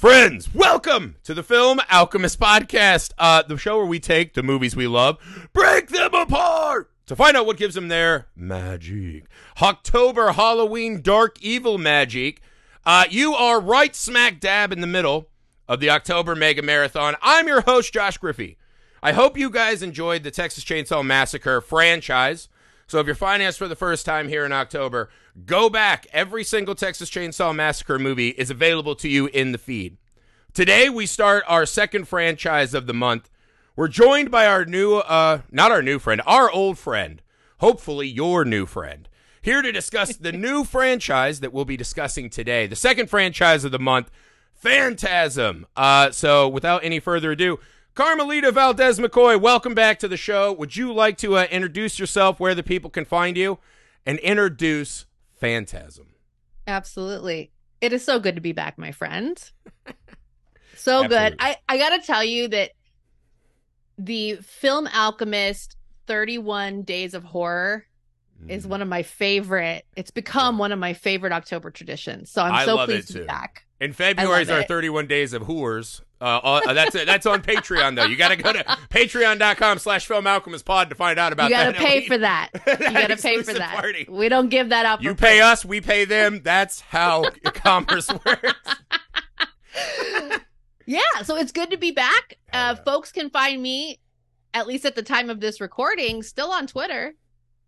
Friends. Welcome to the Film Alchemist Podcast, uh, the show where we take the movies we love, break them apart to find out what gives them their magic. October Halloween Dark Evil magic. Uh, you are right smack dab in the middle of the October Mega Marathon. I'm your host, Josh Griffey. I hope you guys enjoyed the Texas Chainsaw Massacre franchise. So if you're us for the first time here in October, go back. Every single Texas Chainsaw Massacre movie is available to you in the feed. Today we start our second franchise of the month. We're joined by our new, uh, not our new friend, our old friend, hopefully your new friend, here to discuss the new franchise that we'll be discussing today. The second franchise of the month, Phantasm. Uh, so without any further ado, Carmelita Valdez McKoy, welcome back to the show. Would you like to uh, introduce yourself, where the people can find you, and introduce Phantasm? Absolutely. It is so good to be back, my friend. So good. I, I got to tell you that the Film Alchemist 31 Days of Horror is Mm. one of my favorite. It's become one of my favorite October traditions. So I'm I so pleased to be back. And February is our it. 31 days of whores. Uh, uh, that's that's on Patreon though. You got to go to patreon.com slash film alchemist pod to find out about You got to that. pay for that. You got to pay for that. party. We don't give that up. You pay free. us, we pay them. That's how commerce works. Yeah, so it's good to be back. Uh, folks can find me, at least at the time of this recording, still on Twitter.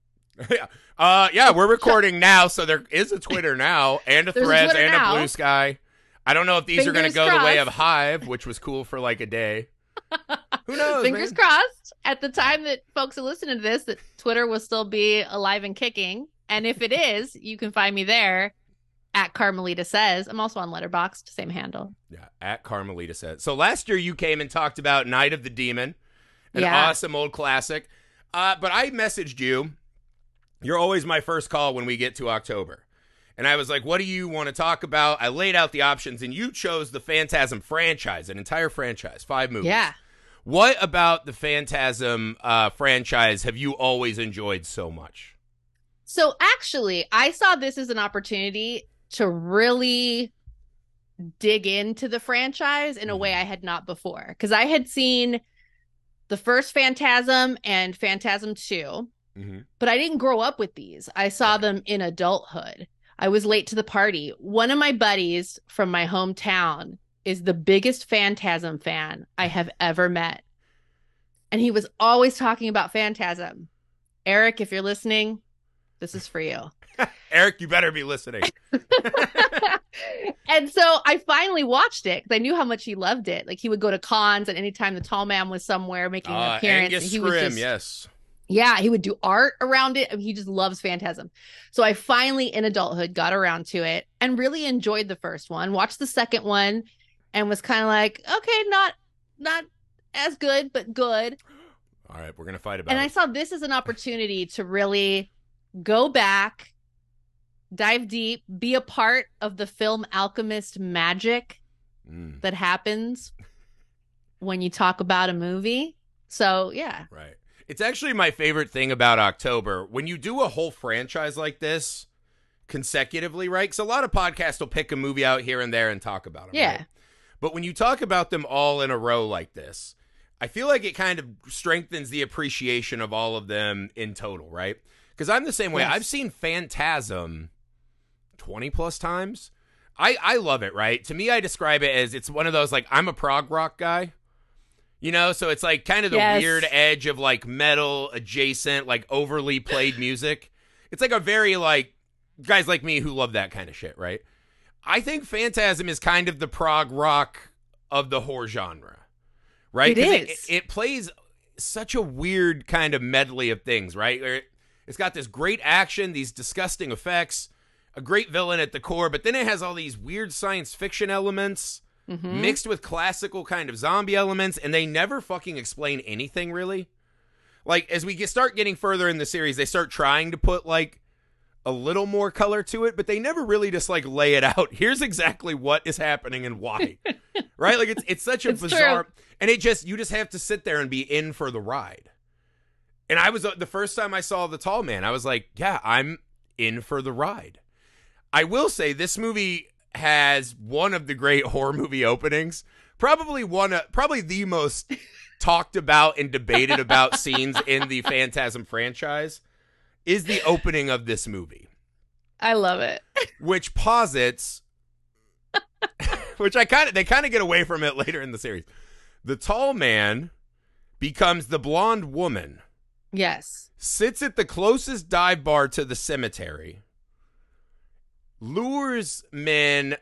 yeah. Uh, yeah, we're recording now, so there is a Twitter now, and a a Threads, Twitter and a. Bluesky. I don't know if these are going to Fingers go the way of. Hive, which was cool for like a day. Who knows? Fingers man? crossed. At the time that folks are listening to this, that Twitter will still be alive and kicking. And if it is, you can find me there at Carmelita Says. I'm also on Letterboxd, same handle. Yeah, at Carmelita Says. So last year you came and talked about Night of the Demon, an Yeah. awesome old classic. Uh, but I messaged you. You're always my first call when we get to October. And I was like, what do you want to talk about? I laid out the options, and you chose the Phantasm franchise, an entire franchise, five movies. Yeah. What about the Phantasm uh, franchise have you always enjoyed so much? So actually, I saw this as an opportunity to really dig into the franchise in a way I had not before. Because I had seen the first Phantasm and Phantasm 2, Mm-hmm. but I didn't grow up with these. I saw them in adulthood. I was late to the party. One of my buddies from my hometown is the biggest Phantasm fan I have ever met. And he was always talking about Phantasm. Eric, if you're listening, this is for you. Eric, you better be listening. and so I finally watched it because I knew how much he loved it. Like he would go to cons, and anytime the tall man was somewhere making an Uh, appearance, Angus he was Scrimm, just yes. Yeah, he would do art around it. I mean, he just loves Phantasm. So I finally, in adulthood, got around to it and really enjoyed the first one. Watched the second one, and was kind of like, okay, not not as good, but good. All right, we're gonna fight about it. And I saw this as an opportunity to really go back, dive deep, be a part of the film Alchemist magic Mm, that happens when you talk about a movie. So yeah, right. It's actually my favorite thing about October when you do a whole franchise like this consecutively, right? Because a lot of podcasts will pick a movie out here and there and talk about it. yeah. But when you talk about them all in a row like this, I feel like it kind of strengthens the appreciation of all of them in total, right? Because I'm the same way. Yes. I've seen Phantasm 20 plus times. I, I love it, right? To me, I describe it as it's one of those like I'm a prog rock guy. You know, so it's like kind of the Yes. weird edge of like metal adjacent, like overly played music. It's like a very like guys like me who love that kind of shit, right? I think Phantasm is kind of the prog rock of the horror genre, right? It is. It, it plays such a weird kind of medley of things, right? It's got this great action, these disgusting effects, a great villain at the core, but then it has all these weird science fiction elements Mhm. mixed with classical kind of zombie elements, and they never fucking explain anything really. Like as we get start getting further in the series, they start trying to put like a little more color to it, but they never really just like lay it out. Here's exactly what is happening and why. right? Like it's it's such a It's true. bizarre and it just you just have to sit there and be in for the ride. And I was uh, the first time I saw the tall man, I was like, yeah, I'm in for the ride. I will say this movie has one of the great horror movie openings. Probably one, of, probably the most talked about and debated about scenes in the Phantasm franchise is the opening of this movie, I love it. which posits, which I kind of they kind of get away from it later in the series. The tall man becomes the blonde woman, Yes. sits at the closest dive bar to the cemetery, lures men.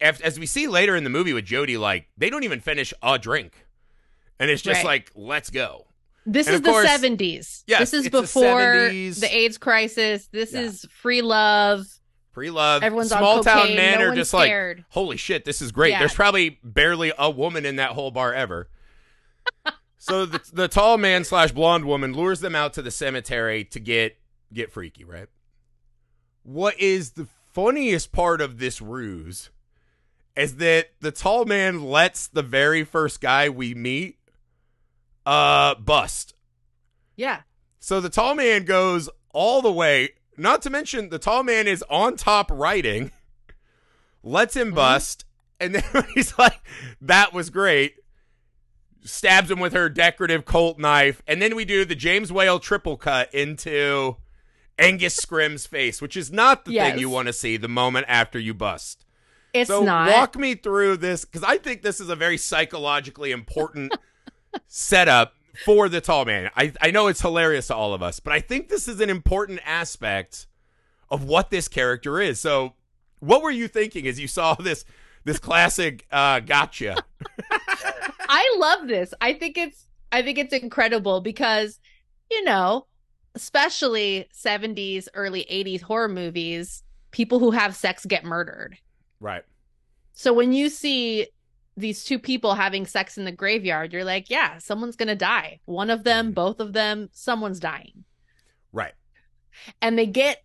As we see later in the movie with Jody, like they don't even finish a drink, and it's just Right. like, let's go. This And is of the 70s. Yes, this is it's the before the AIDS crisis. This Yeah. is free love. Free love. Everyone's small on town cocaine. men no are just scared. like, holy shit, this is great. Yeah. There's probably barely a woman in that whole bar ever. so the, the tall man slash blonde woman lures them out to the cemetery to get get freaky, right? What is the funniest part of this ruse is that the tall man lets the very first guy we meet uh bust. Yeah. So the tall man goes all the way. Not to mention, the tall man is on top writing, lets him Mhm. bust, and then he's like, "That was great." Stabs him with her decorative Colt knife, and then we do the James Whale triple cut into Angus Scrimm's face, which is not the Yes. thing you want to see the moment after you bust. It's so not. walk me through this because I think this is a very psychologically important setup for the tall man. I, I know it's hilarious to all of us, but I think this is an important aspect of what this character is. So, what were you thinking as you saw this this classic uh, gotcha? I love this. I think it's I think it's incredible because you know, especially 70s, early 80s horror movies, people who have sex get murdered. Right. So when you see these two people having sex in the graveyard, you're like, yeah, someone's going to die. One of them, mm-hmm. both of them, someone's dying. Right. And they get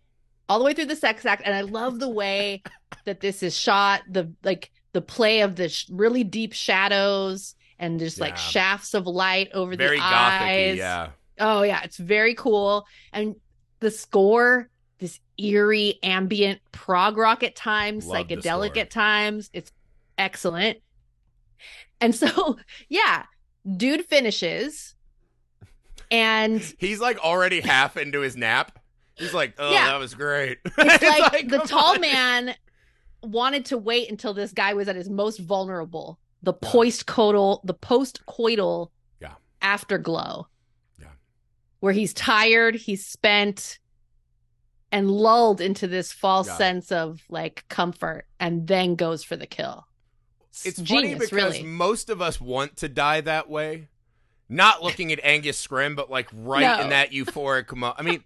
all the way through the sex act and I love the way that this is shot, the like the play of the sh- really deep shadows and just like shafts of light over Very the gothic eyes. yeah. Oh yeah, it's very cool. And the score, this eerie ambient prog rock at times, Love psychedelic at times. It's excellent. And so, yeah, dude finishes and He's like already half into his nap. He's like, "Oh, Yeah. that was great." it's like, the tall on. man wanted to wait until this guy was at his most vulnerable. The post-coital, the post-coital Yeah. afterglow. Where he's tired, he's spent and lulled into this false Yeah. sense of like comfort and then goes for the kill. It's funny genius, because really. most of us want to die that way. Not looking at Angus Scrimm, but like right No. in that euphoric mo I mean,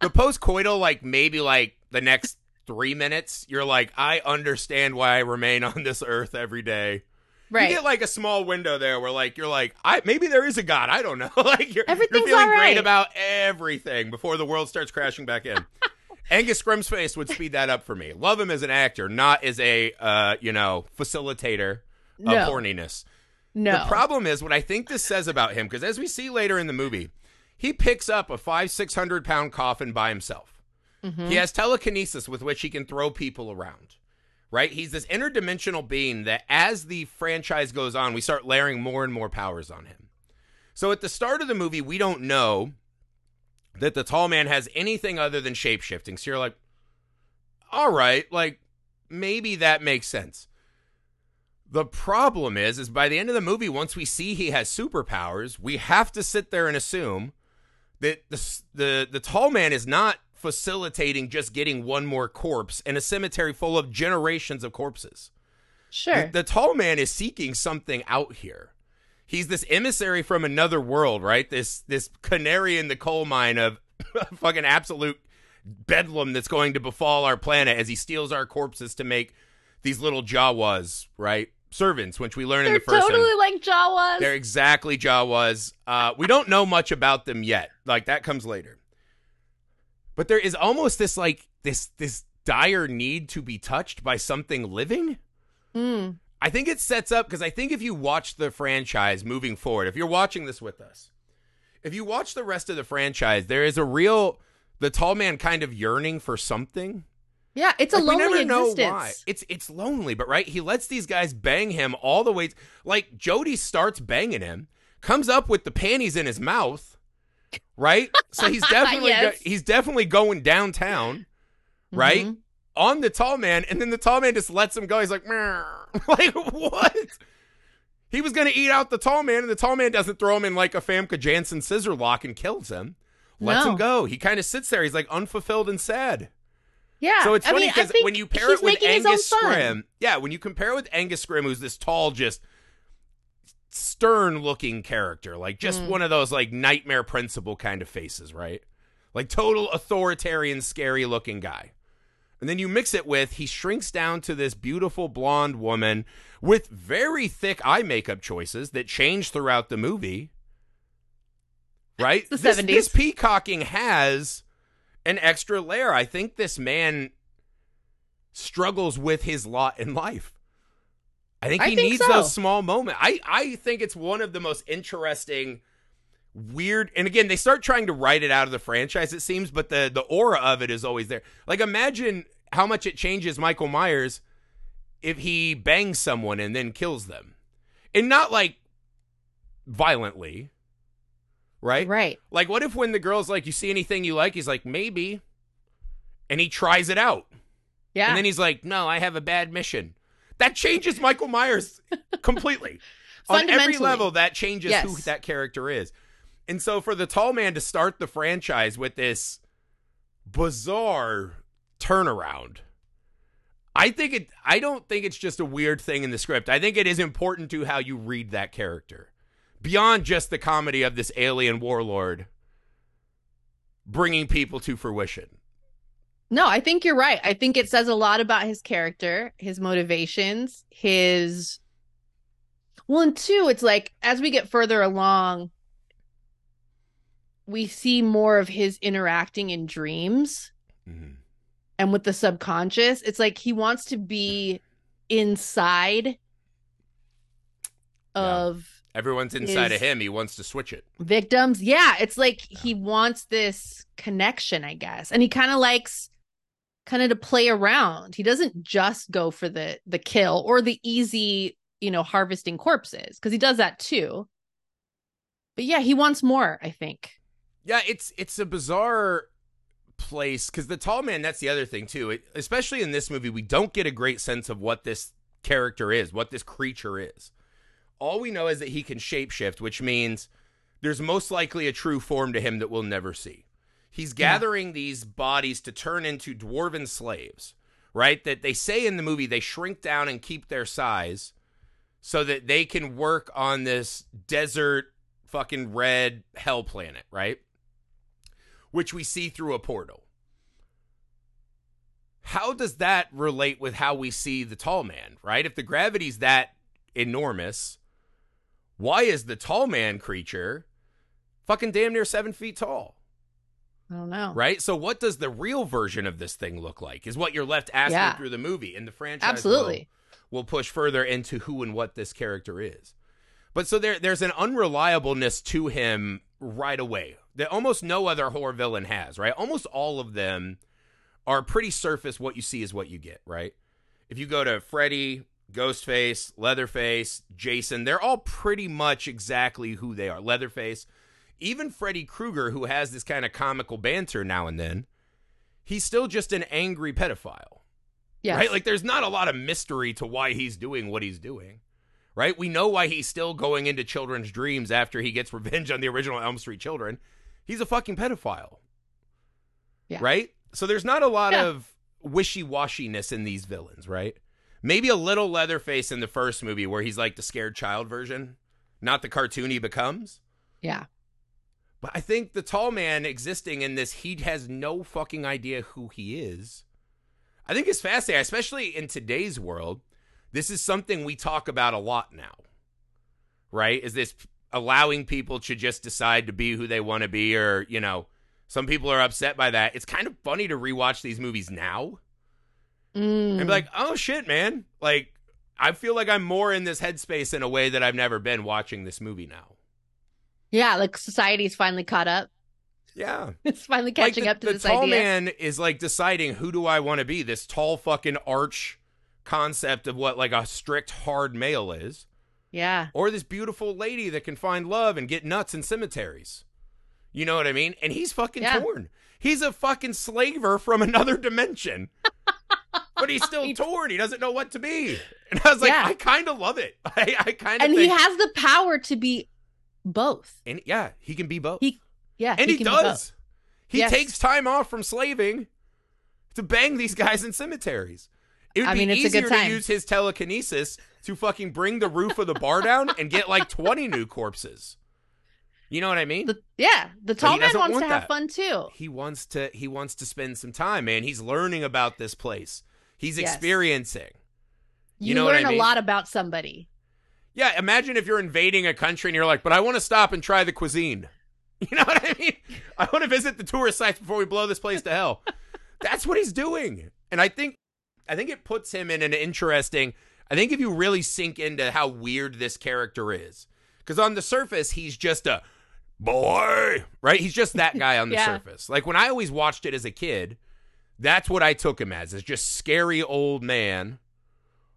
the post-coital, like maybe like the next three minutes, you're like, I understand why I remain on this earth every day. Right. You get like a small window there where like you're like, I maybe there is a God. I don't know. like you're, Everything's you're feeling right. great about everything before the world starts crashing back in. Angus Scrimm's face would speed that up for me. Love him as an actor, not as a uh, you know, facilitator of No. horniness. no. The problem is what I think this says about him, because as we see later in the movie, he picks up a five, six hundred pound coffin by himself. Mhm. He has telekinesis with which he can throw people around. Right? He's this interdimensional being that as the franchise goes on, we start layering more and more powers on him. So at the start of the movie, we don't know that the tall man has anything other than shape shifting. So you're like, all right, like maybe that makes sense. The problem is, is by the end of the movie, once we see he has superpowers, we have to sit there and assume that the the, the tall man is not facilitating just getting one more corpse in a cemetery full of generations of corpses. Sure. The, the tall man is seeking something out here. He's this emissary from another world, right? This this canary in the coal mine of fucking absolute bedlam that's going to befall our planet as he steals our corpses to make these little Jawas, right? Servants, which we learn in They're the first one. totally like Jawas. They're exactly Jawas. Uh, we don't know much about them yet. Like that comes later. But there is almost this like this this dire need to be touched by something living. Mm. I think it sets up because I think if you watch the franchise moving forward, if you're watching this with us, if you watch the rest of the franchise, there is a real the tall man kind of yearning for something Yeah, it's a Like, we lonely never know existence. why. It's it's lonely, but right, he lets these guys bang him all the way. Like Jody starts banging him, comes up with the panties in his mouth, right? So he's definitely Yes. go- he's definitely going downtown, right? Mhm. On the tall man, and then the tall man just lets him go. He's like, like what? He was gonna eat out the tall man, and the tall man doesn't throw him in like a Famke Janssen scissor lock and kills him. Lets No. him go. He kind of sits there. He's like unfulfilled and sad. Yeah. So it's I funny because when you pair it with making his own Angus. Scrimm, yeah, when you compare it with Angus Scrimm, who's this tall, just stern-looking character, like just Mm. one of those like nightmare principal kind of faces, right? Like total authoritarian, scary-looking guy. And then you mix it with he shrinks down to this beautiful blonde woman with very thick eye makeup choices that change throughout the movie. Right? the this, 70s. this peacocking has an extra layer. I think this man struggles with his lot in life. I think I he think needs so. those small moments. I, I think it's one of the most interesting, weird. And again, they start trying to write it out of the franchise, it seems, but the the aura of it is always there. Like imagine how much it changes Michael Myers if he bangs someone and then kills them, and not like violently, right? Right. Like, what if when the girl's like, "You see anything you like?" He's like, "Maybe," and he tries it out. Yeah. And then he's like, "No, I have a bad mission." That changes Michael Myers completely. On every level, that changes who that character is. And so, for the tall man to start the franchise with this bizarre turnaround, I think it. I don't think it's just a weird thing in the script. I think it is important to how you read that character, beyond just the comedy of this alien warlord bringing people to fruition. No, I think you're right. I think it says a lot about his character, his motivations, his. Well, and two, it's like as we get further along, we see more of his interacting in dreams Mhm. and with the subconscious. It's like he wants to be inside Yeah. of Everyone's inside of him. He wants to switch it. victims. Yeah, it's like he wants this connection, I guess. And he kind of likes kind of to play around. He doesn't just go for the the kill or the easy, you know, harvesting corpses because he does that too. But yeah, he wants more, I think. Yeah, it's it's a bizarre place because the tall man. That's the other thing too. It, especially in this movie, we don't get a great sense of what this character is, what this creature is. All we know is that he can shapeshift, which means there's most likely a true form to him that we'll never see. He's Yeah. gathering these bodies to turn into dwarven slaves, right? That they say in the movie they shrink down and keep their size so that they can work on this desert fucking red hell planet, right? Which we see through a portal. How does that relate with how we see the tall man, right? If the gravity's that enormous, why is the tall man creature fucking damn near seven feet tall? I don't know. right? So what does the real version of this thing look like? Is what you're left asking Yeah. through the movie, and the franchise Absolutely. will, will push further into who and what this character is. But so there, there's an unreliableness to him right away that almost no other horror villain has, right? Almost all of them are pretty surface. What you see is what you get, right? If you go to Freddy, Ghostface, Leatherface, Jason, they're all pretty much exactly who they are. Leatherface, even Freddy Krueger, who has this kind of comical banter now and then, he's still just an angry pedophile, Yes. right? Like, there's not a lot of mystery to why he's doing what he's doing, right? We know why he's still going into children's dreams after he gets revenge on the original Elm Street children. He's a fucking pedophile, Yeah. right? So there's not a lot Yeah. of wishy washiness in these villains, right? Maybe a little Leatherface in the first movie where he's like the scared child version, not the cartoon he becomes. yeah. But I think the tall man existing in this, he has no fucking idea who he is. I think it's fascinating, especially in today's world. This is something we talk about a lot now, right? Is this allowing people to just decide to be who they want to be, or, you know, some people are upset by that. It's kind of funny to rewatch these movies now Mm. and be like, oh shit, man. Like, I feel like I'm more in this headspace in a way that I've never been watching this movie now. Yeah, like society's finally caught up. Yeah. It's finally catching like up to the this tall idea. man is like deciding who do I want to be this tall fucking arch concept of what like a strict hard male is Yeah. or this beautiful lady that can find love and get nuts in cemeteries you know what i mean and he's fucking Yeah. torn he's a fucking slaver from another dimension but he's still torn he doesn't know what to be and i was like Yeah. i kind of love it i, I kind of And think he has the power to be both. and yeah he can be both He- Yeah. and he, can be both. does. He Yes. takes time off from slaving to bang these guys in cemeteries. It would I be mean, it's a easier to use his telekinesis to fucking bring the roof of the bar down and get like 20 new corpses. You know what I mean? The, yeah. The tall man wants want to have that. fun too. he wants to he wants to spend some time, man. He's learning about this place. He's Yes. experiencing. You, You know what I learn mean? a lot about somebody. Yeah, imagine if you're invading a country and you're like, "But I want to stop and try the cuisine." You know what I mean? I want to visit the tourist sites before we blow this place to hell. That's what he's doing. And I think I think it puts him in an interesting I think if you really sink into how weird this character is. Cuz on the surface he's just a boy, right? He's just that guy on the Yeah. surface. Like when I always watched it as a kid, that's what I took him as. Is just scary old man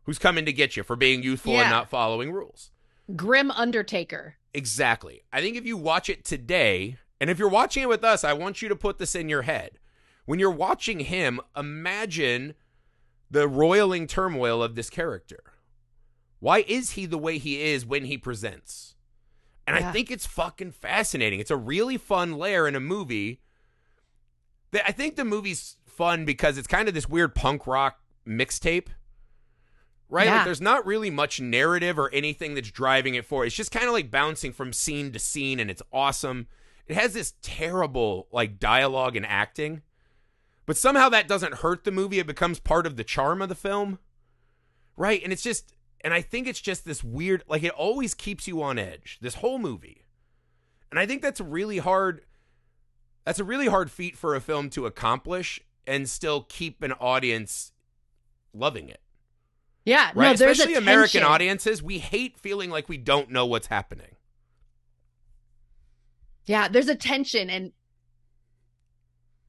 who's coming to get you for being youthful Yeah. and not following rules. Grim Undertaker. Exactly. I think if you watch it today, and if you're watching it with us, I want you to put this in your head. When you're watching him, imagine the roiling turmoil of this character. Why is he the way he is when he presents? And I think it's fucking fascinating. It's a really fun layer in a movie. That I think the movie's fun because it's kind of this weird punk rock mixtape right? Yeah. Like there's not really much narrative or anything that's driving it forward. It's just kind of like bouncing from scene to scene and it's awesome. It has this terrible like dialogue and acting. But somehow that doesn't hurt the movie. It becomes part of the charm of the film. Right? And it's just and I think it's just this weird like it always keeps you on edge. This whole movie. And I think that's a really hard that's a really hard feat for a film to accomplish and still keep an audience loving it Yeah. right? No, there's Especially American tension. audiences, we hate feeling like we don't know what's happening. Yeah, there's a tension and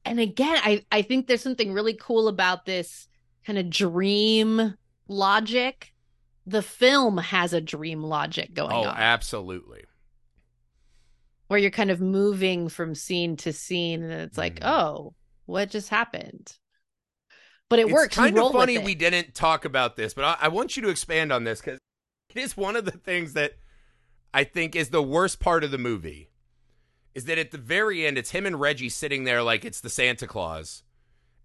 and again, I I think there's something really cool about this kind of dream logic. The film has a dream logic going oh, on absolutely. where you're kind of moving from scene to scene and it's like, Mhm. "Oh, what just happened?" But it it's works. You kind of funny we didn't talk about this, but I, I want you to expand on this because it is one of the things that I think is the worst part of the movie. Is that at the very end, it's him and Reggie sitting there like it's the Santa Claus.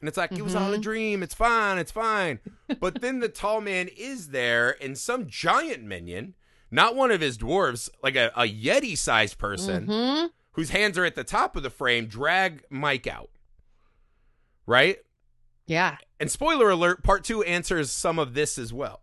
And it's like, it was all a Mhm. dream. It's fine. It's fine. but then the tall man is there, and some giant minion, not one of his dwarves, like a, a Yeti sized person, Mhm. whose hands are at the top of the frame, drag Mike out. Right? Yeah. And spoiler alert, part two answers some of this as well.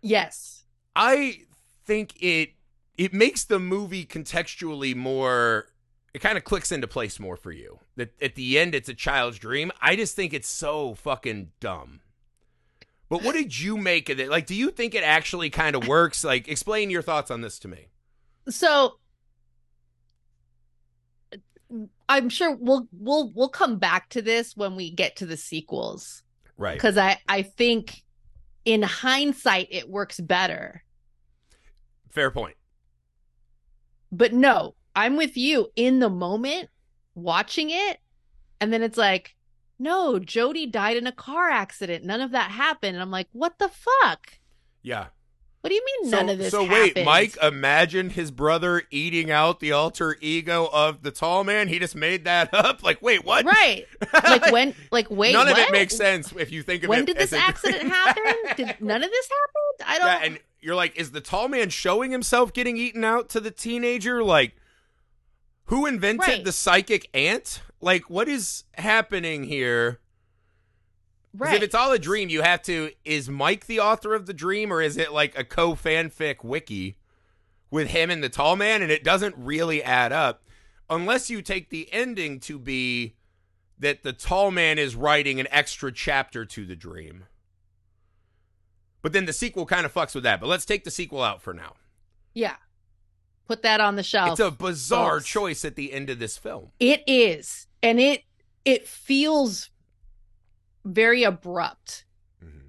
Yes. I think it it makes the movie contextually more it kind of clicks into place more for you. That at the end it's a child's dream. I just think it's so fucking dumb. But what did you make of it? Like do you think it actually kind of works? Like explain your thoughts on this to me. So I'm sure we'll we'll we'll come back to this when we get to the sequels. Right. because I I think in hindsight it works better. Fair point. But no, I'm with you in the moment watching it, and then it's like, no, Jody died in a car accident. None of that happened. And I'm like, what the fuck? Yeah. What do you mean So, none of this so wait, Mike imagined his brother eating out the alter ego of the tall man. He just made that up. Like, wait, what? Right. Like when like wait, None of it makes sense if you think of When it. When did this accident happen? Did none of this happen? I don't Yeah, and you're like, is the tall man showing himself getting eaten out to the teenager? Like, who invented Right. the psychic ant? Like, what is happening here? Right. If it's all a dream, you have to. Is Mike the author of the dream, or is it like a co fanfic wiki with him and the tall man? And it doesn't really add up unless you take the ending to be that the tall man is writing an extra chapter to the dream. But then the sequel kind of fucks with that. But let's take the sequel out for now. yeah. Put that on the shelf. It's a bizarre folks. choice at the end of this film. It is. And it it feels very abrupt, mm-hmm.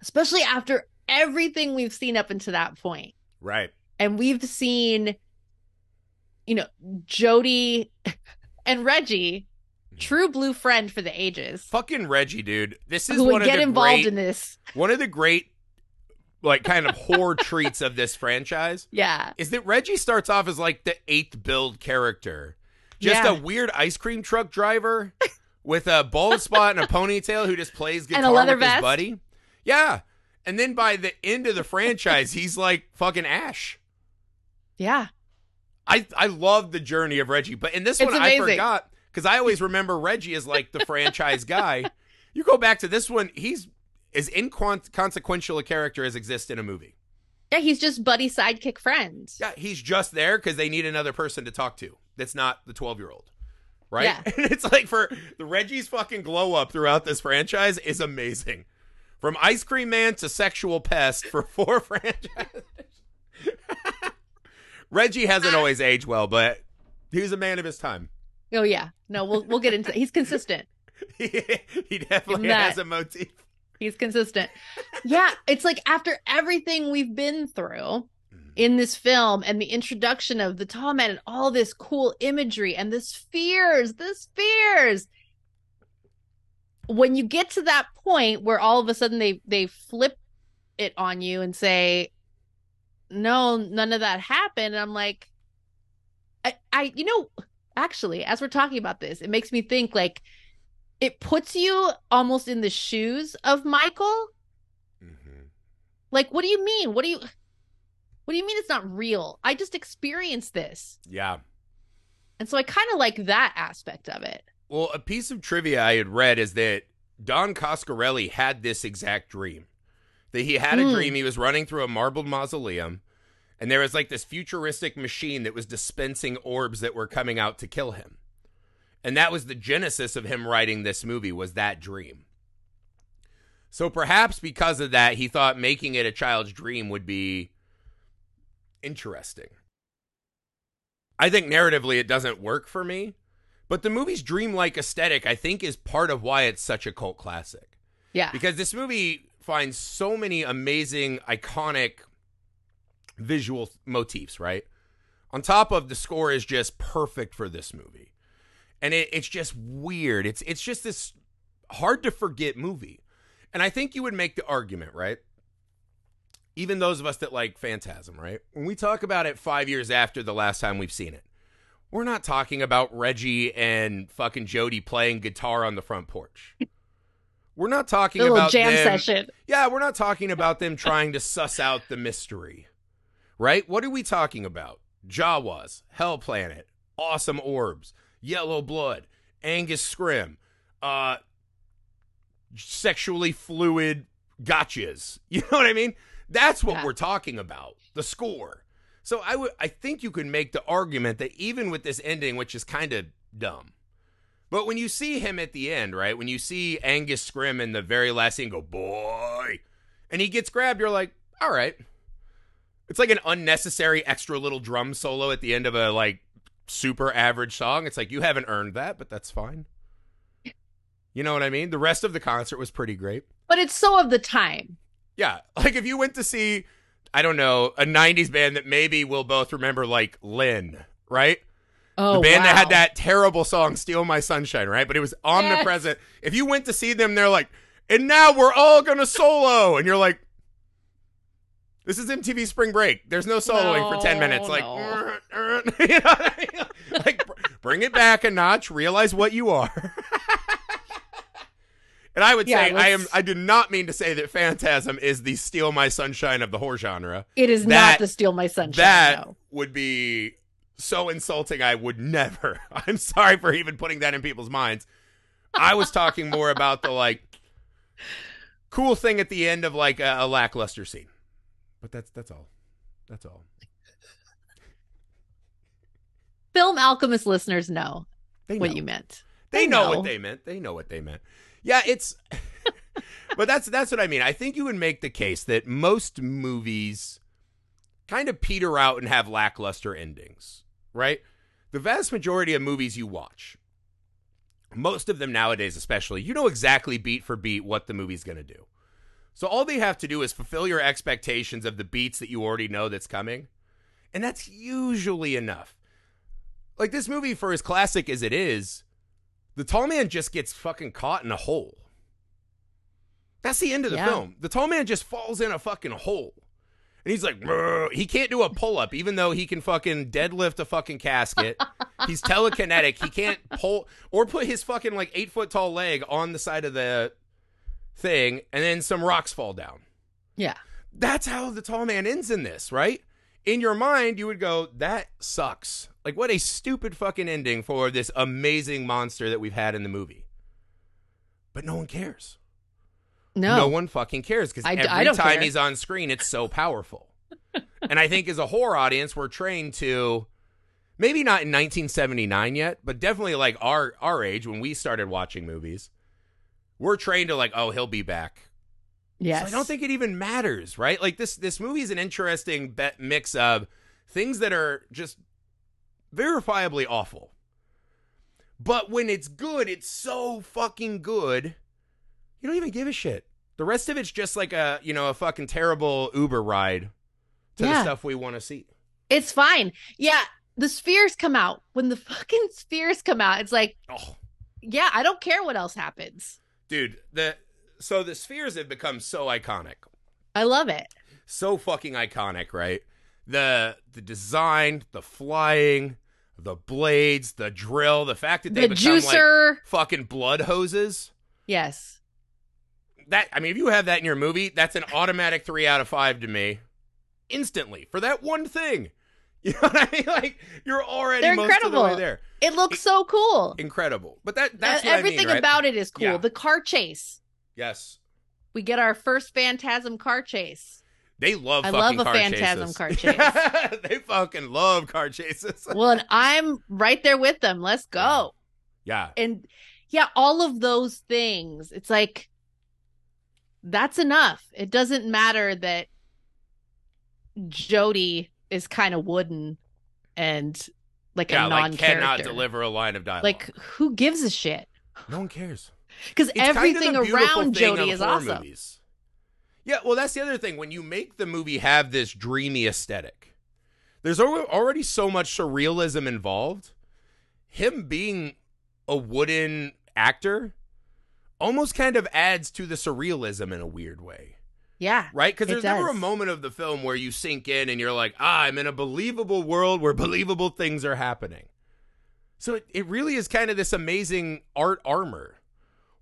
especially after everything we've seen up until that point. Right. And we've seen you know, Jody and Reggie, mm-hmm. true blue friend for the ages. Fucking Reggie, dude. This is one would of get the involved great, in this. one of the great like kind of whore treats of this franchise Yeah. is that Reggie starts off as like the eighth build character. Just Yeah. a weird ice cream truck driver with a bald spot and a ponytail who just plays guitar And a leather with his buddy. Yeah. And then by the end of the franchise, he's like fucking Ash. Yeah. I I love the journey of Reggie, but in this It's one I forgot because I always remember Reggie as like the franchise guy. You go back to this one, he's as inconsequential a character as exists in a movie. Yeah, he's just buddy sidekick friends. Yeah, he's just there because they need another person to talk to. That's not the twelve year old, right? Yeah. And it's like for the Reggie's fucking glow up throughout this franchise is amazing. From ice cream man to sexual pest for four franchises. Reggie hasn't always aged well, but he was a man of his time. Oh yeah. No, we'll we'll get into it. He's consistent. he, he definitely has a motif. He's consistent. Yeah, it's like after everything we've been through in this film and the introduction of the tall man and all this cool imagery and the spheres, the spheres. When you get to that point where all of a sudden they they flip it on you and say, "No, none of that happened," and I'm like, I, I, you know, actually, as we're talking about this, it makes me think like it puts you almost in the shoes of Michael. Mhm. Like, what do you mean? What do you what do you mean it's not real? I just experienced this. Yeah. And so I kind of like that aspect of it. Well, a piece of trivia I had read is that Don Coscarelli had this exact dream. That he had a Hmm. dream he was running through a marbled mausoleum and there was like this futuristic machine that was dispensing orbs that were coming out to kill him. And that was the genesis of him writing this movie was that dream. So perhaps because of that he thought making it a child's dream would be interesting. I think narratively it doesn't work for me. But the movie's dreamlike aesthetic, I think, is part of why it's such a cult classic. Yeah. Because this movie finds so many amazing, iconic visual motifs, right? On top of the score is just perfect for this movie. And it, it's just weird. It's it's just this hard to forget movie. And I think you would make the argument, right? Even those of us that like Phantasm, right? When we talk about it five years after the last time we've seen it, we're not talking about Reggie and fucking Jody playing guitar on the front porch. We're not talking about jam them- session. yeah, we're not talking about them trying to suss out the mystery. Right? What are we talking about? Jawas, Hell Planet, Awesome Orbs, Yellow Blood, Angus Scrimm, uh sexually fluid gotchas. You know what I mean? That's what Yeah. we're talking about. The score. So I would I think you could make the argument that even with this ending which is kind of dumb. But when you see him at the end, right? When you see Angus Scrimm in the very last scene go, boy, and he gets grabbed, you're like, all right. It's like an unnecessary extra little drum solo at the end of a like super average song. It's like you haven't earned that, but that's fine. You know what I mean? The rest of the concert was pretty great. But it's so of the time. Yeah. Like if you went to see, I don't know, a 90s band that maybe we'll both remember, like Len, right? Oh, the band that had that terrible song "Steal My Sunshine," right? But it was omnipresent. If you went to see them, they're like, "And now we're all gonna solo," and you're like, "This is MTV Spring Break. There's no soloing for ten minutes." Like, no. You know I mean? like, br- bring it back a notch. Realize what you are. And I would Yeah, say I am. I do not mean to say that Phantasm is the "Steal My Sunshine" of the horror genre It is that- not the Steal My Sunshine. that no. would be so insulting. I would never. I'm sorry for even putting that in people's minds. I was talking more about the like cool thing at the end of like a, a lackluster scene. But that's that's all. That's all. Film Alchemist listeners know know. what you meant. They They know, know. what they meant. They know what they meant. Yeah, it's but that's that's what I mean. I think you would make the case that most movies kind of peter out and have lackluster endings, right? The vast majority of movies you watch, most of them nowadays especially, you know exactly beat for beat what the movie's going to do. So all they have to do is fulfill your expectations of the beats that you already know that's coming. And that's usually enough. Like this movie, for as classic as it is, the tall man just gets fucking caught in a hole. That's the end of the Yeah. film. The tall man just falls in a fucking hole. And he's like, "Brr." he can't do a pull up, even though he can fucking deadlift a fucking casket. he's telekinetic. He can't pull or put his fucking like eight foot tall leg on the side of the thing, and then some rocks fall down. Yeah. That's how the tall man ends in this, right? In your mind, you would go, that sucks. Like, what a stupid fucking ending for this amazing monster that we've had in the movie. But no one cares. No. No one fucking cares because every I don't time care. he's on screen, it's so powerful. and I think as a horror audience, we're trained to maybe not in 1979 yet, but definitely like our our age when we started watching movies. We're trained to like, oh, he'll be back. yes. So I don't think it even matters, right? Like this this movie is an interesting mix of things that are just verifiably awful. But when it's good, it's so fucking good. You don't even give a shit. The rest of it's just like a, you know, a fucking terrible Uber ride to the stuff we want to see. It's fine. Yeah. The spheres come out. When the fucking spheres come out, it's like, Oh, yeah, I don't care what else happens. dude, the so the spheres have become so iconic. I love it. so fucking iconic, right? The the design, the flying, the blades, the drill, the fact that they the become like juicer. fucking blood hoses. yes. That I mean, if you have that in your movie, that's an automatic three out of five to me, instantly for that one thing. You know what I mean? Like you're already They're most of the way incredible. there. It looks so cool. Incredible, but that that's E- what I mean, Everything right? about it is cool. Yeah. The car chase. yes. We get our first phantasm car chase. They love. I fucking love a Phantasm chases. car chase. they fucking love car chases. Well, and I'm right there with them. Let's go. yeah, And yeah, all of those things. It's like that's enough. It doesn't matter that Jody is kind of wooden and like yeah. a non-character. cannot deliver a line of dialogue. Like who gives a shit? no one cares. Because It's kind of everything around Jody is awesome. Movies. Yeah, well, that's the other thing. When you make the movie have this dreamy aesthetic, there's already so much surrealism involved. Him being a wooden actor almost kind of adds to the surrealism in a weird way, Yeah. right? Because there's never a moment of the film where you sink in and you're like, ah, I'm in a believable world where believable things are happening. So it, it really is kind of this amazing art armor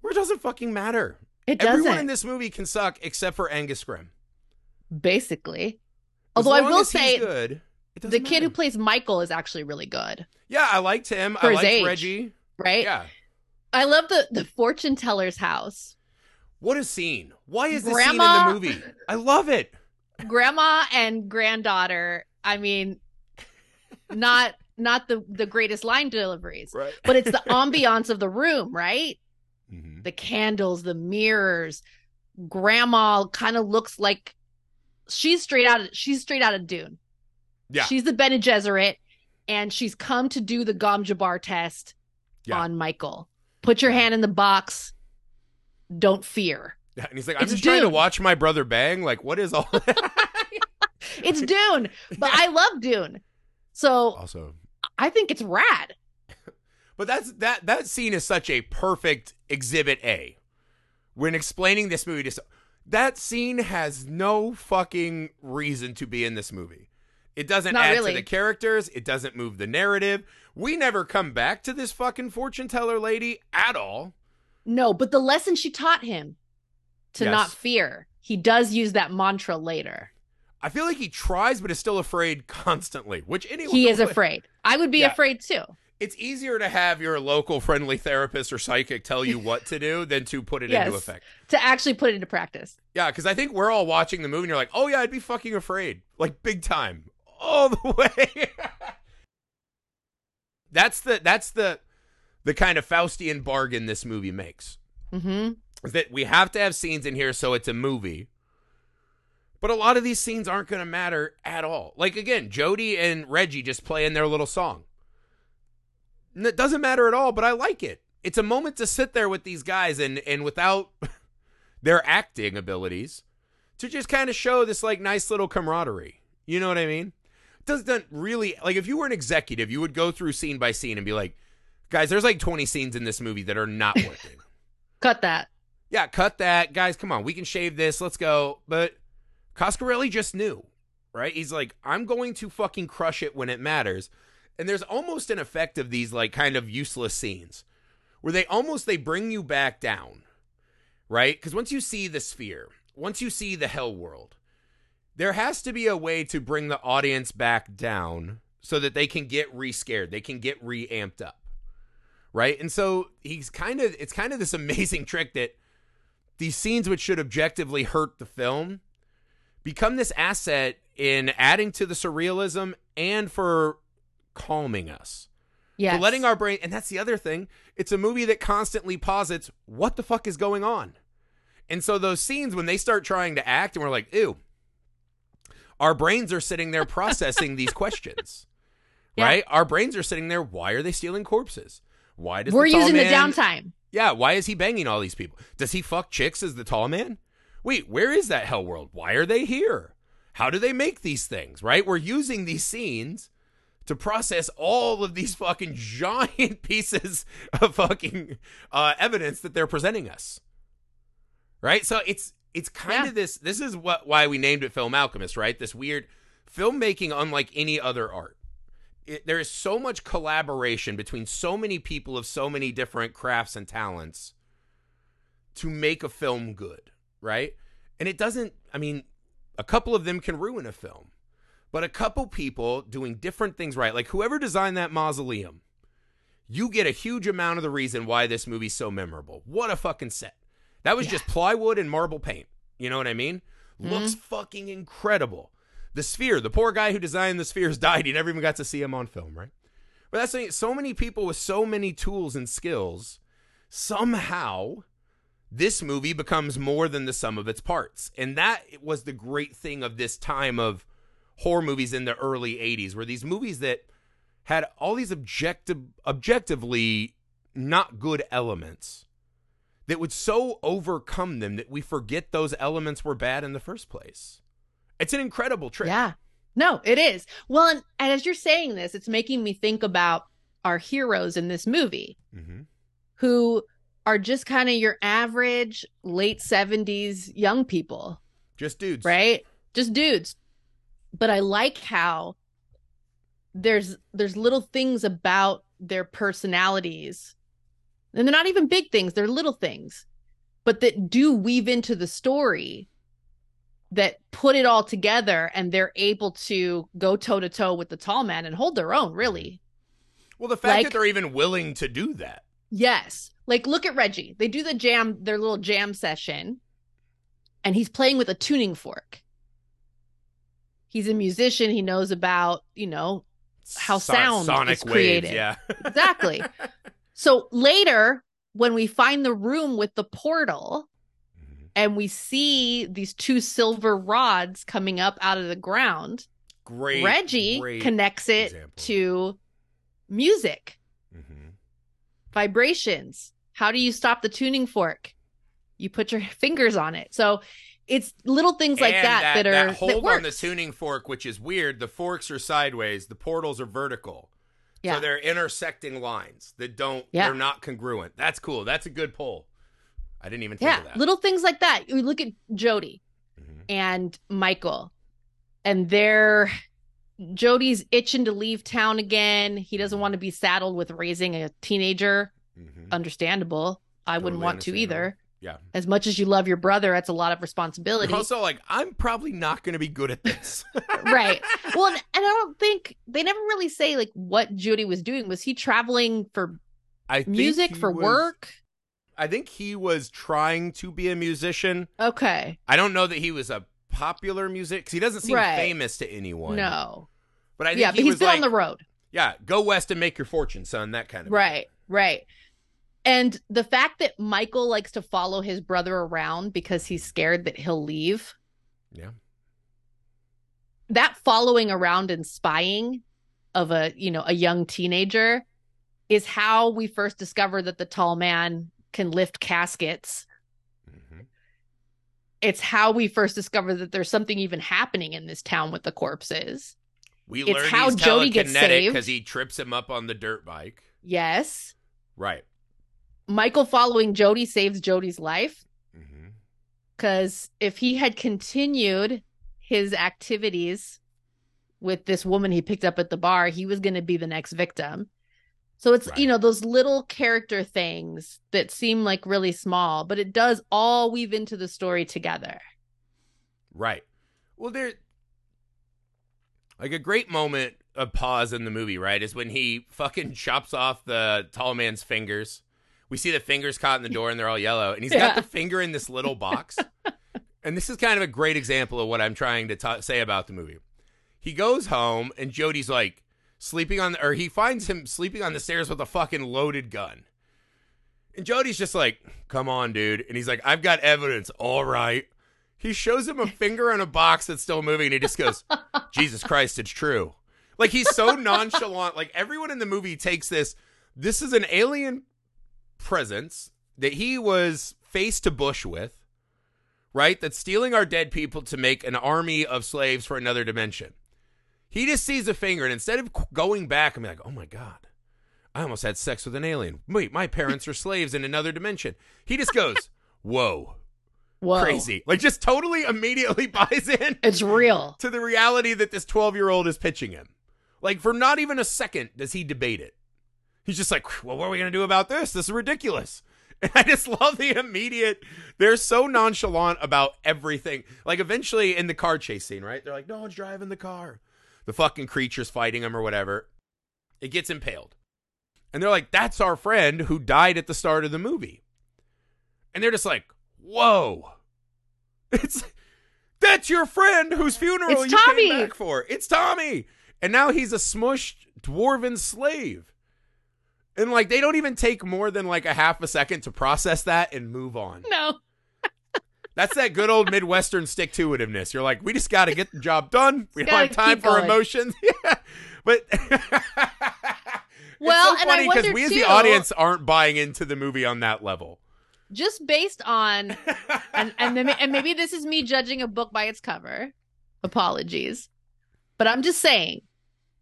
where it doesn't fucking matter. It Everyone doesn't. in this movie can suck except for Angus Grimm. basically. As Although I will say good, the kid who plays Michael is actually really good, yeah, I liked him. For I liked age. Reggie. right? Yeah, I love the the fortune teller's house. what a scene! Why is this Grandma- scene in the movie? I love it. Grandma and granddaughter. I mean, not not the the greatest line deliveries, Right, but it's the ambiance of the room, right? Mhm. The candles, the mirrors. Grandma kind of looks like she's straight out. Of, she's straight out of Dune. Yeah, She's the Bene Gesserit, and she's come to do the Gom Jabbar test Yeah. on Michael. Put your hand in the box. Don't fear. Yeah, and he's like, I'm It's just trying to watch my brother bang. Like, what is all that? It's Dune, but I love Dune. So also, I think it's rad. But that's that that scene is such a perfect exhibit A. When explaining this movie to that scene has no fucking reason to be in this movie. It doesn't Not add really. to the characters. It doesn't move the narrative. We never come back to this fucking fortune teller lady at all. No, but the lesson she taught him to Yes. not fear. He does use that mantra later. I feel like he tries, but is still afraid constantly. Which anyone He is afraid. I would be Yeah. afraid too. It's easier to have your local friendly therapist or psychic tell you what to do than to put it into effect. To actually put it into practice. Yeah, because I think we're all watching the movie and you're like, oh yeah, I'd be fucking afraid. Like big time. All the way. that's the that's the the kind of Faustian bargain this movie makes. Mm-hmm. Is that we have to have scenes in here so it's a movie. But a lot of these scenes aren't going to matter at all. Like again, Jody and Reggie just playing their little song. It doesn't matter at all, but I like it. It's a moment to sit there with these guys and and without their acting abilities to just kind of show this like nice little camaraderie. You know what I mean? Doesn't really like if you were an executive, you would go through scene by scene and be like, guys, there's like 20 scenes in this movie that are not working. Cut that. yeah, cut that. Guys, come on. We can shave this. Let's go. But Coscarelli just knew, right? He's like, I'm going to fucking crush it when it matters. And there's almost an effect of these like kind of useless scenes where they almost they bring you back down, right? Because once you see the sphere, once you see the hell world, there has to be a way to bring the audience back down so that they can get re-scared, they can get re-amped up right? And so he's kind of it's kind of this amazing trick that these scenes which should objectively hurt the film become this asset in adding to the surrealism and for calming us. Yeah. Letting our brain and that's the other thing, it's a movie that constantly posits what the fuck is going on. And so those scenes when they start trying to act and we're like, ew, our brains are sitting there processing these questions. Yeah. Right? Our brains are sitting there, why are they stealing corpses? Why does We're the using the downtime. Yeah, why is he banging all these people? Does he fuck chicks as the tall man? Wait, where is that hell world? Why are they here? How do they make these things? Right? We're using these scenes to process all of these fucking giant pieces of fucking uh, evidence that they're presenting us. Right? So it's it's kind Yeah. of this this is what why we named it Film Alchemist, right? This weird filmmaking unlike any other art it, there is so much collaboration between so many people of so many different crafts and talents to make a film good, right? And it doesn't, I mean, a couple of them can ruin a film, but a couple people doing different things right, like whoever designed that mausoleum, you get a huge amount of the reason why this movie's so memorable. What a fucking set. That was Yeah. just plywood and marble paint. You know what I mean? Mm-hmm. Looks fucking incredible. The sphere, the poor guy who designed the spheres died. He never even got to see him on film, right? But that's the. So many people with so many tools and skills, somehow this movie becomes more than the sum of its parts. And that was the great thing of this time of horror movies in the early 80s, were these movies that had all these objective objectively not good elements that would so overcome them that we forget those elements were bad in the first place. It's an incredible trick. Yeah. No, it is. Well, and, and as you're saying this, it's making me think about our heroes in this movie hmm who are just kind of your average late 70s young people, Just dudes. right? Just dudes. But I like how there's there's little things about their personalities. And they're not even big things, they're little things. But that do weave into the story that put it all together and they're able to go toe to toe with the tall man and hold their own, really. Well, the fact Like- that they're even willing to do that. Yes. Like look at Reggie. They do the jam, their little jam session, and he's playing with a tuning fork. He's a musician. He knows about, you know, How So- sound sonic is waves, created. Yeah. exactly. so later, when we find the room with the portal and we see these two silver rods coming up out of the ground, Great. Reggie great connects it example. to music. Mhm. vibrations. How do you stop the tuning fork? You put your fingers on it. So it's little things like And that, that, are that that, hold on the tuning fork, which is weird. The forks are sideways. The portals are vertical. Yeah. So they're intersecting lines that don't. Yeah. They're not congruent. That's cool. That's a good pull. I didn't even think yeah, of that. little things like that. You look at Jody Mhm. and Michael, and they're Jody's itching to leave town again. He doesn't want to be saddled with raising a teenager. Mhm. Understandable. I wouldn't want to either. Yeah. As much as you love your brother, that's a lot of responsibility. You're also like, I'm probably not going to be good at this. right. Well, and and I don't think they never really say like what Judy was doing. Was he traveling for I think music for was- work? I think he was trying to be a musician. Okay. I don't know that he was a popular music because he doesn't seem Right. famous to anyone. No. but I think Yeah, he but he's was been like, on the road. yeah, go west and make your fortune, son. That kind of Right. Right. And the fact that Michael likes to follow his brother around because he's scared that he'll leave. Yeah. that following around and spying of a you know a young teenager is how we first discover that the tall man can lift caskets Mhm. it's how we first discover that there's something even happening in this town with the corpses We It's learn how Jody gets saved. because he trips him up on the dirt bike. yes Right. Michael following jody saves jody's life mm-hmm. because if he had continued his activities with this woman he picked up at the bar, he was going to be the next victim. So it's, Right. you know, those little character things that seem like really small, but it does all weave into the story together. Right. Well, there, like a great moment of pause in the movie, right, is when he fucking chops off the tall man's fingers. We see the fingers caught in the door and they're all yellow, and he's Yeah. got the finger in this little box. and this is kind of a great example of what I'm trying to ta say about the movie. He goes home and Jody's like sleeping on, the, or he finds him sleeping on the stairs with a fucking loaded gun. And Jody's just like, come on, dude. And he's like, I've got evidence. All right. He shows him a finger on a box that's still moving, and he just goes, Jesus Christ, it's true. Like he's so nonchalant. Like everyone in the movie takes this. This is an alien presence that he was face to bush with, right? That's stealing our dead people to make an army of slaves for another dimension. He just sees a finger, and instead of going back and be like, oh my God, I almost had sex with an alien. Wait, my parents are slaves in another dimension. He just goes, whoa, Whoa. crazy. Like just totally immediately buys in It's real. to the reality that this 12 year old is pitching him. Like, for not even a second does he debate it. He's just like, well, what are we going to do about this? This is ridiculous. And I just love the immediate. They're so nonchalant about everything. Like, eventually in the car chase scene, right? They're like, no one's driving the car. The fucking creature's fighting him or whatever. It gets impaled. And they're like, that's our friend who died at the start of the movie. And they're just like, whoa. It's that's your friend whose funeral It's you Tommy. came back for. It's Tommy. And now he's a smushed dwarven slave. And like they don't even take more than like a half a second to process that and move on. No. That's that good old Midwestern stick to itiveness. You're like, we just got to get the job done. We don't have time for going. emotions. yeah. But Well, so and I funny because we as too- the audience aren't buying into the movie on that level. Just based on and and then, and maybe this is me judging a book by its cover. Apologies. But I'm just saying,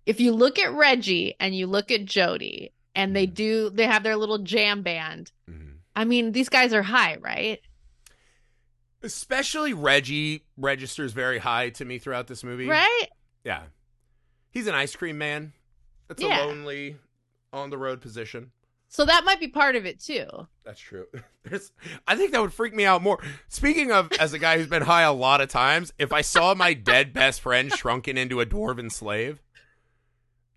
if you look at Reggie and you look at Jody and they do they have their little jam band. Mhm. I mean, these guys are high, right? Especially Reggie registers very high to me throughout this movie. Right? Yeah. He's an ice cream man. That's Yeah. a lonely on the road position. So that might be part of it too. That's true. There's, I think that would freak me out more. Speaking of, as a guy who's been high a lot of times, if I saw my dead best friend shrunken into a dwarven slave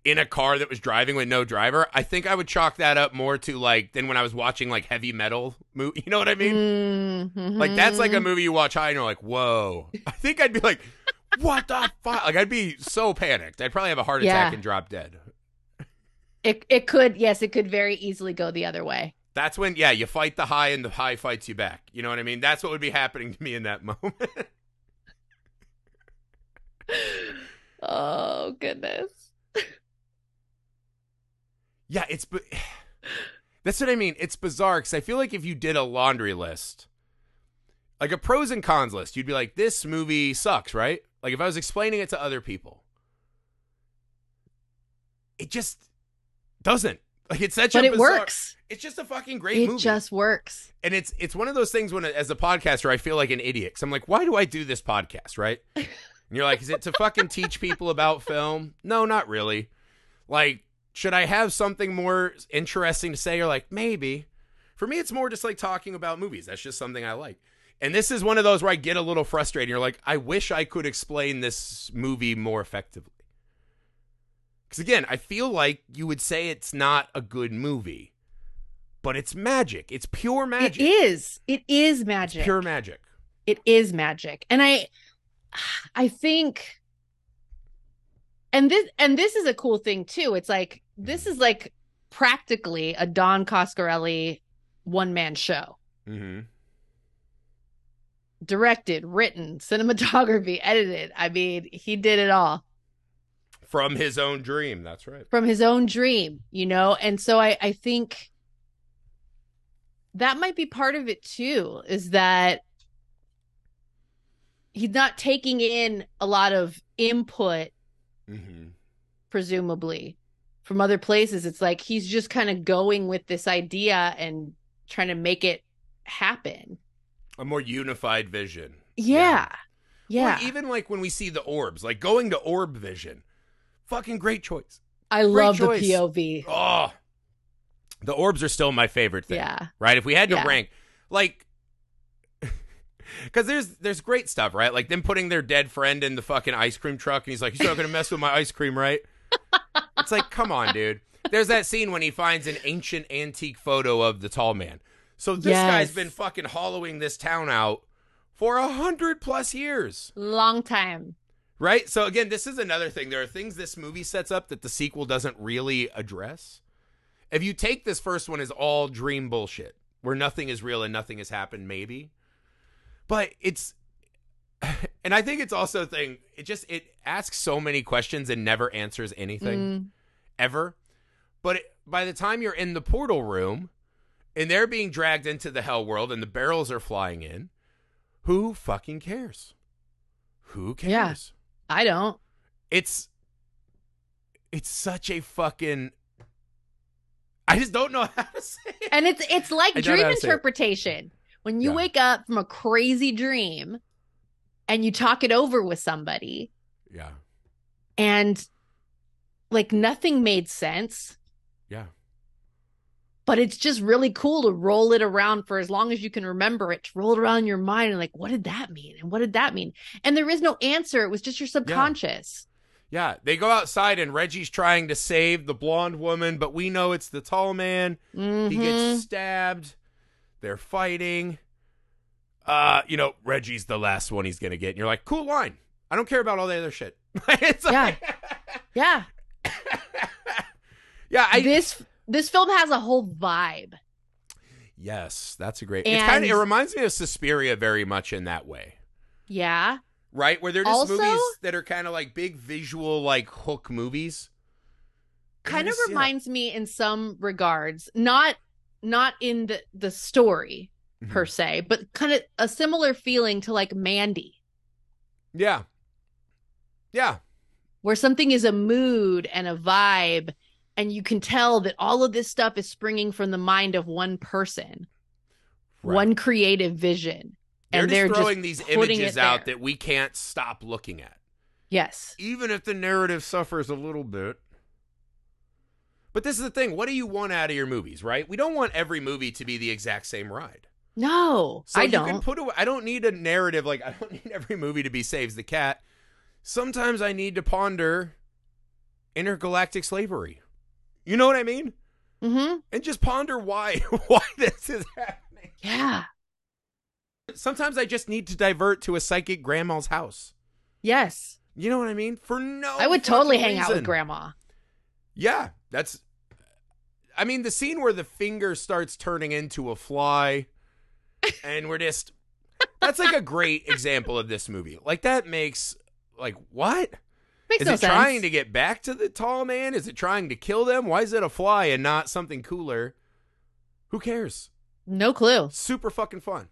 in a car that was driving with no driver, I think I would chalk that up more to like than when I was watching like heavy metal movie. You know what I mean? Mhm. Like that's like a movie you watch high and you're like, whoa. I think I'd be like, what the fuck? Like I'd be so panicked. I'd probably have a heart attack Yeah. and drop dead. It it could yes, it could very easily go the other way. That's when, yeah, you fight the high and the high fights you back. You know what I mean? That's what would be happening to me in that moment. Oh goodness. Yeah, it's. That's what I mean. It's bizarre because I feel like if you did a laundry list, like a pros and cons list, you'd be like, this movie sucks, right? Like if I was explaining it to other people, it just doesn't. Like it's such But a it bizarre- works. It's just a fucking great It movie. It just works. and it's it's one of those things when as a podcaster I feel like an idiot. Cause I'm like, why do I do this podcast, right? And you're like, is it to fucking teach people about film? No, not really. Like, should I have something more interesting to say? Or like, maybe. For me, it's more just like talking about movies. That's just something I like. And this is one of those where I get a little frustrated. You're like, I wish I could explain this movie more effectively. Because again, I feel like you would say it's not a good movie, but it's magic. It's pure magic. It is. It is It's magic. pure magic. it is magic and i i think and this and this is a cool thing too it's like this is like practically a don coscarelli one man show Mm-hmm. directed, written, cinematography, edited. I mean, he did it all From his own dream. That's right. from his own dream, you know? And so I, I think that might be part of it too, is that he's not taking in a lot of input, Mm-hmm. presumably, from other places. It's like he's just kind of going with this idea and trying to make it happen. A more unified vision. Yeah. Yeah. Or even like when we see the orbs, like going to orb vision. Fucking great choice. I love choice. the POV. Oh, the orbs are still my favorite thing. Yeah. Right. If we had to Yeah. rank, like, because there's there's great stuff, right? Like them putting their dead friend in the fucking ice cream truck, and he's like, "He's not gonna mess with my ice cream, right?" It's like, come on, dude. There's that scene when he finds an ancient antique photo of the tall man. So this guy's been fucking hollowing this town out for a hundred plus years. Long time. Right? So again, this is another thing. There are things this movie sets up that the sequel doesn't really address. If you take this first one as all dream bullshit, where nothing is real and nothing has happened, maybe. But it's and I think it's also a thing, it just it asks so many questions and never answers anything Mm, ever. But it, by the time you're in the portal room and they're being dragged into the hell world and the barrels are flying in, who fucking cares? Who cares? Yeah. I don't. it's it's such a fucking I just don't know how to say it. And it's it's like I dream say it. interpretation. When you Yeah. wake up from a crazy dream and you talk it over with somebody Yeah. and like nothing made sense, Yeah. but it's just really cool to roll it around for as long as you can remember it, to roll it around in your mind and like, what did that mean? And what did that mean? And there is no answer. It was just your subconscious. Yeah. They go outside and Reggie's trying to save the blonde woman, but we know it's the tall man. He Mhm. gets stabbed. They're fighting. Uh, you know, Reggie's the last one he's gonna get. And you're like, cool line. I don't care about all the other shit. it's like, Yeah. yeah. I this this film has a whole vibe. yes, that's a great. it's kind of. It reminds me of Suspiria very much in that way, Yeah. right? Where they're just Also- movies that are kind of like big visual, like hook movies. kind of yeah. reminds me in some regards not not in the the story Mhm. per se but kind of a similar feeling to like mandy Yeah. Yeah. where something is a mood and a vibe and you can tell that all of this stuff is springing from the mind of one person Right. one creative vision They're and just they're just throwing these images out there. that we can't stop looking at. yes even if the narrative suffers a little bit. But this is the thing. What do you want out of your movies, right? We don't want every movie to be the exact same ride. No So i don't can put away, I don't need a narrative like I don't need every movie to be saves the cat. Sometimes I need to ponder intergalactic slavery. You know what I mean? Mm-hmm. And just ponder why why this is happening. yeah Sometimes I just need to divert to a psychic grandma's house. yes You know what I mean? For no i would totally hang out with grandma Yeah, that's. I mean, the scene where the finger starts turning into a fly, and we're just. That's like a great example of this movie. Like that makes like what makes is no it sense trying to get back to the tall man? Is it trying to kill them? Why is it a fly and not something cooler? Who cares? no clue Super fucking fun.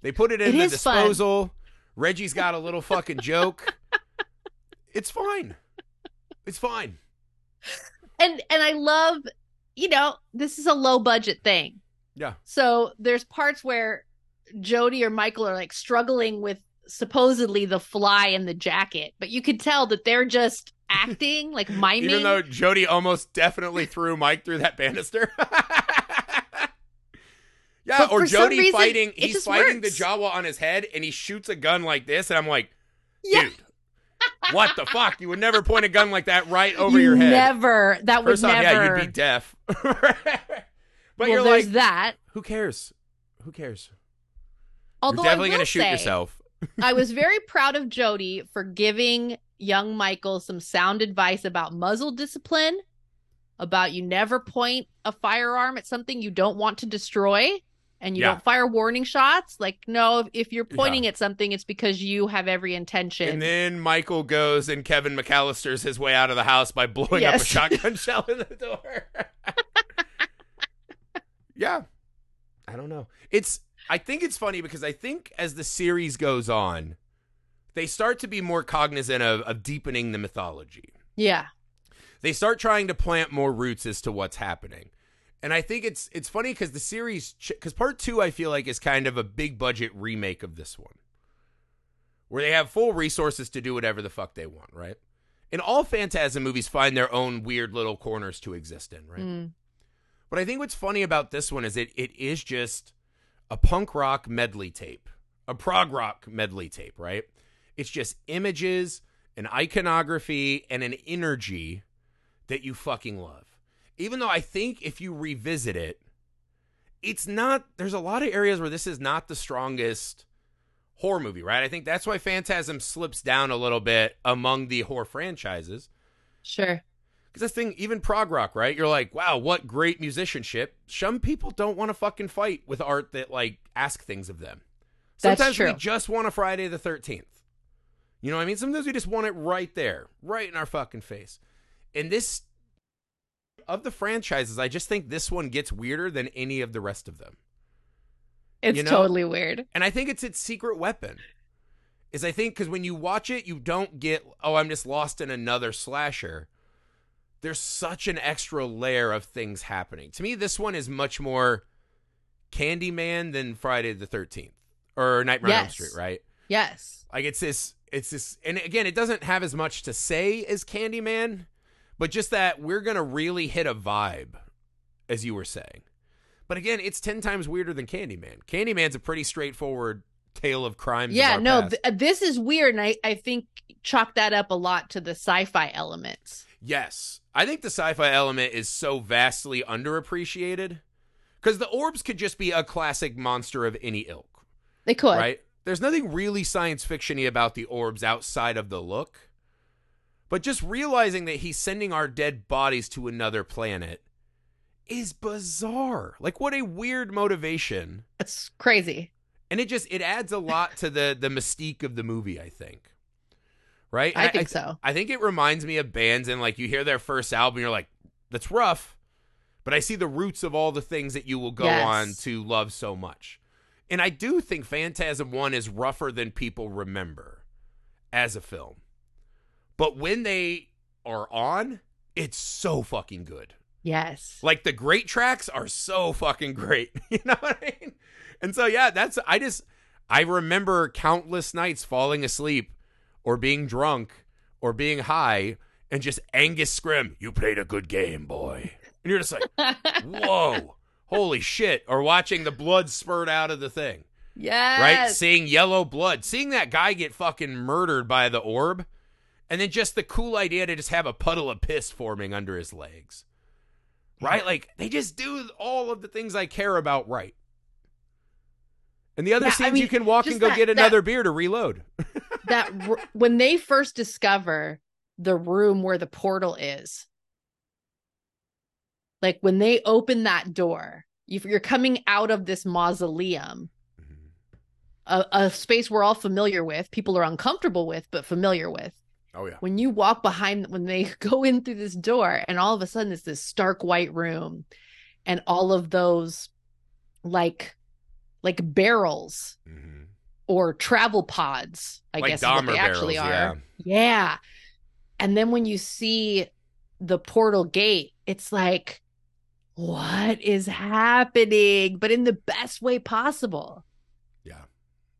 They put it in It the is fun. disposal. Reggie's got a little fucking joke. It's fine. It's fine. and and I love, you know, this is a low budget thing. Yeah. So there's parts where Jody or Michael are like struggling with supposedly the fly in the jacket, but you could tell that they're just acting like miming. Even though Jody almost definitely threw Mike through that banister. yeah, But or Jody reason, fighting. He's fighting works. the Jawa on his head and he shoots a gun like this and I'm like, Yeah. dude, what the fuck? You would never point a gun like that right over you your head. Never. That First would off, never. yeah, you'd be deaf. But well, you're there's like, that. who cares? Who cares? Although you're definitely I will gonna shoot say, yourself. I was very proud of Jody for giving young Michael some sound advice about muzzle discipline, about you never point a firearm at something you don't want to destroy. and you Yeah. don't fire warning shots. Like, no, if, if you're pointing at something, it's because you have every intention. And then Michael goes and Kevin McAllister's his way out of the house by blowing up a shotgun shell in the door. yeah. I don't know. It's I think it's funny because I think as the series goes on, they start to be more cognizant of, of deepening the mythology. yeah. They start trying to plant more roots as to what's happening. And I think it's it's funny because the series because part two I feel like is kind of a big budget remake of this one, where they have full resources to do whatever the fuck they want, right? And all Phantasm movies find their own weird little corners to exist in, right? Mm. But I think what's funny about this one is it it is just a punk rock medley tape, a prog rock medley tape, right? It's just images, an iconography, and an energy that you fucking love. Even though I think if you revisit it, it's not, there's a lot of areas where this is not the strongest horror movie, right? I think that's why Phantasm slips down a little bit among the horror franchises. Sure. Because this thing, even prog rock, right? You're like, wow, what great musicianship. Some people don't want to fucking fight with art that like ask things of them. That's Sometimes we just want a Friday the Thirteenth. You know what I mean? Sometimes we just want it right there, right in our fucking face. And this of the franchises, I just think this one gets weirder than any of the rest of them. It's You know? totally weird. And I think it's its secret weapon. Is I think because when you watch it, you don't get, oh, I'm just lost in another slasher. There's such an extra layer of things happening. To me, this one is much more Candyman than Friday the 13th or Nightmare on Elm Street, right? Yes. Like it's this, it's this, and again, it doesn't have as much to say as Candyman, but just that we're gonna really hit a vibe, as you were saying. But again, it's ten times weirder than Candyman. Candyman's a pretty straightforward tale of crimes. of Yeah, our no, th- this is weird. And I, I think chalk that up a lot to the sci fi elements. yes, I think the sci-fi element is so vastly underappreciated because the orbs could just be a classic monster of any ilk. They could. right? There's nothing really science fictiony about the orbs outside of the look. But just realizing that he's sending our dead bodies to another planet is bizarre. Like what a weird motivation. It's crazy. And it just it adds a lot to the the mystique of the movie, I think. Right? I And think so. I think it reminds me of bands and like you hear their first album, you're like, that's rough. But I see the roots of all the things that you will go Yes. on to love so much. And I do think Phantasm 1 is rougher than people remember as a film. But when they are on, it's so fucking good. Yes. Like the great tracks are so fucking great. You know what I mean? And so yeah, that's I just I remember countless nights falling asleep or being drunk or being high and just Angus Scrimm, you played a good game, boy. And you're just like, whoa, holy shit. Or watching the blood spurt out of the thing. yes. Right? Seeing yellow blood. Seeing that guy get fucking murdered by the orb. And then just the cool idea to just have a puddle of piss forming under his legs. Right? Like they just do all of the things I care about right. And the other Yeah, I scenes mean, you can walk and go that- get that- another beer to reload. that r- when they first discover the room where the portal is like when they open that door you're coming out of this mausoleum a, a space we're all familiar with people are uncomfortable with but familiar with Oh yeah. when you walk behind when they go in through this door and all of a sudden it's this stark white room and all of those like like barrels Mhm. Or travel pods i like guess what they actually barrels, are yeah. And then when you see the portal gate, it's like, what is happening? But in the best way possible. Yeah.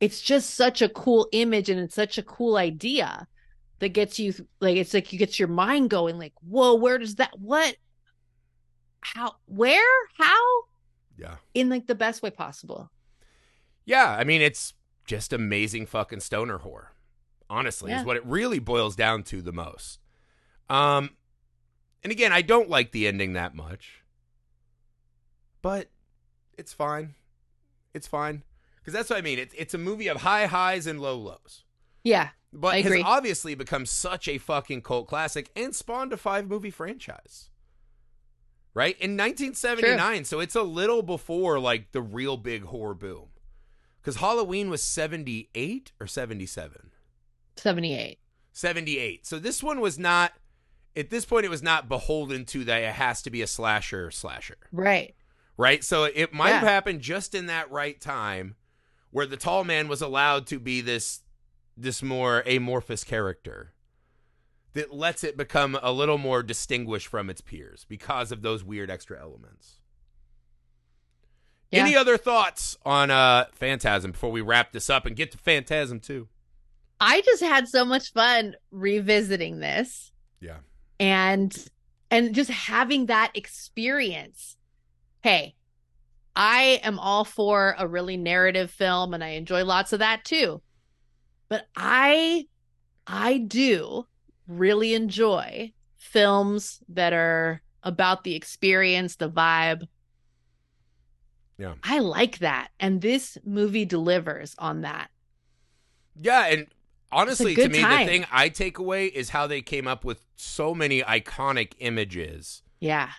It's just such a cool image and it's such a cool idea that gets you like it's like you gets your mind going like, whoa, where does that what how where? How? Yeah. In like the best way possible. Yeah, I mean it's just amazing fucking stoner whore. Honestly, Yeah. is what it really boils down to the most. Um and again, I don't like the ending that much. But it's fine. It's fine. Cuz that's what I mean. It's it's a movie of high highs and low lows. Yeah. But I has agree. obviously become such a fucking cult classic and spawned a five movie franchise. right? In 1979, so it's a little before like the real big horror boom. Cuz Halloween was 78 or 77. 78. 78. So this one was not at this point it was not beholden to that it has to be a slasher slasher. Right. Right? So it might Yeah. have happened just in that right time where the tall man was allowed to be this this more amorphous character that lets it become a little more distinguished from its peers because of those weird extra elements. Yeah. Any other thoughts on uh Phantasm before we wrap this up and get to Phantasm 2? I just had so much fun revisiting this Yeah. and and just having that experience. Hey, I am all for a really narrative film and I enjoy lots of that too. But I I do really enjoy films that are about the experience, the vibe. Yeah. I like that. And this movie delivers on that. Yeah, and honestly, to me, time. the thing I take away is how they came up with so many iconic images Yeah.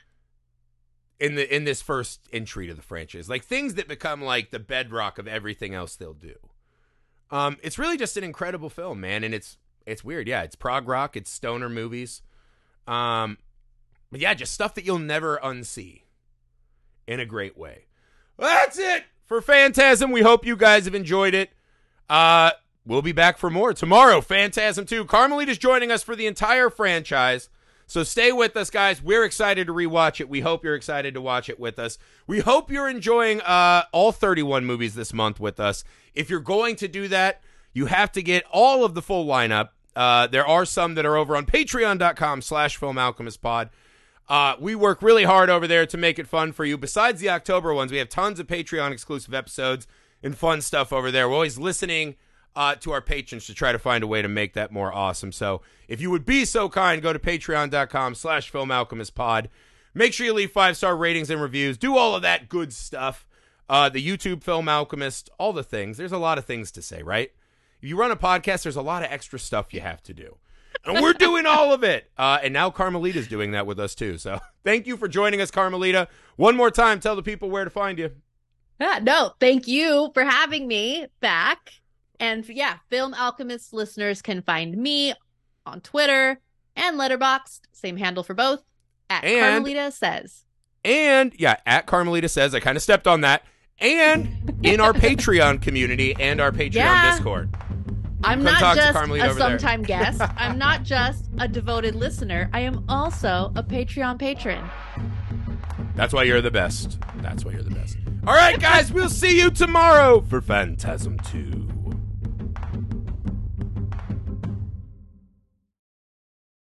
in the in this first entry to the franchise, like things that become like the bedrock of everything else they'll do. Um, it's really just an incredible film, man, and it's it's weird. Yeah, it's prog rock, it's stoner movies, um, but yeah, just stuff that you'll never unsee in a great way. That's it for Phantasm. We hope you guys have enjoyed it. Uh, we'll be back for more tomorrow. Phantasm 2. Carmelita's joining us for the entire franchise. So stay with us, guys. We're excited to rewatch it. We hope you're excited to watch it with us. We hope you're enjoying uh, all 31 movies this month with us. If you're going to do that, you have to get all of the full lineup. Uh, there are some that are over on patreon.com slash film alchemist pod. Uh, we work really hard over there to make it fun for you. Besides the October ones, we have tons of Patreon exclusive episodes and fun stuff over there. We're always listening uh, to our patrons to try to find a way to make that more awesome. So if you would be so kind, go to patreon.com slash film alchemist pod. Make sure you leave five star ratings and reviews. Do all of that good stuff. Uh, the YouTube Film Alchemist, all the things. There's a lot of things to say, right? If you run a podcast, there's a lot of extra stuff you have to do. And we're doing all of it. Uh, and now Carmelita's doing that with us too. So thank you for joining us, Carmelita. One more time, tell the people where to find you. Yeah, no, thank you for having me back. And yeah, Film Alchemist listeners can find me on Twitter and Letterboxd, same handle for both, at And- Carmelita Says. And yeah, at Carmelita says, I kind of stepped on that. And in our Patreon community and our Patreon Yeah. Discord. I'm Come not just a sometime guest. I'm not just a devoted listener. I am also a Patreon patron. That's why you're the best. That's why you're the best. All right, guys, we'll see you tomorrow for Phantasm 2.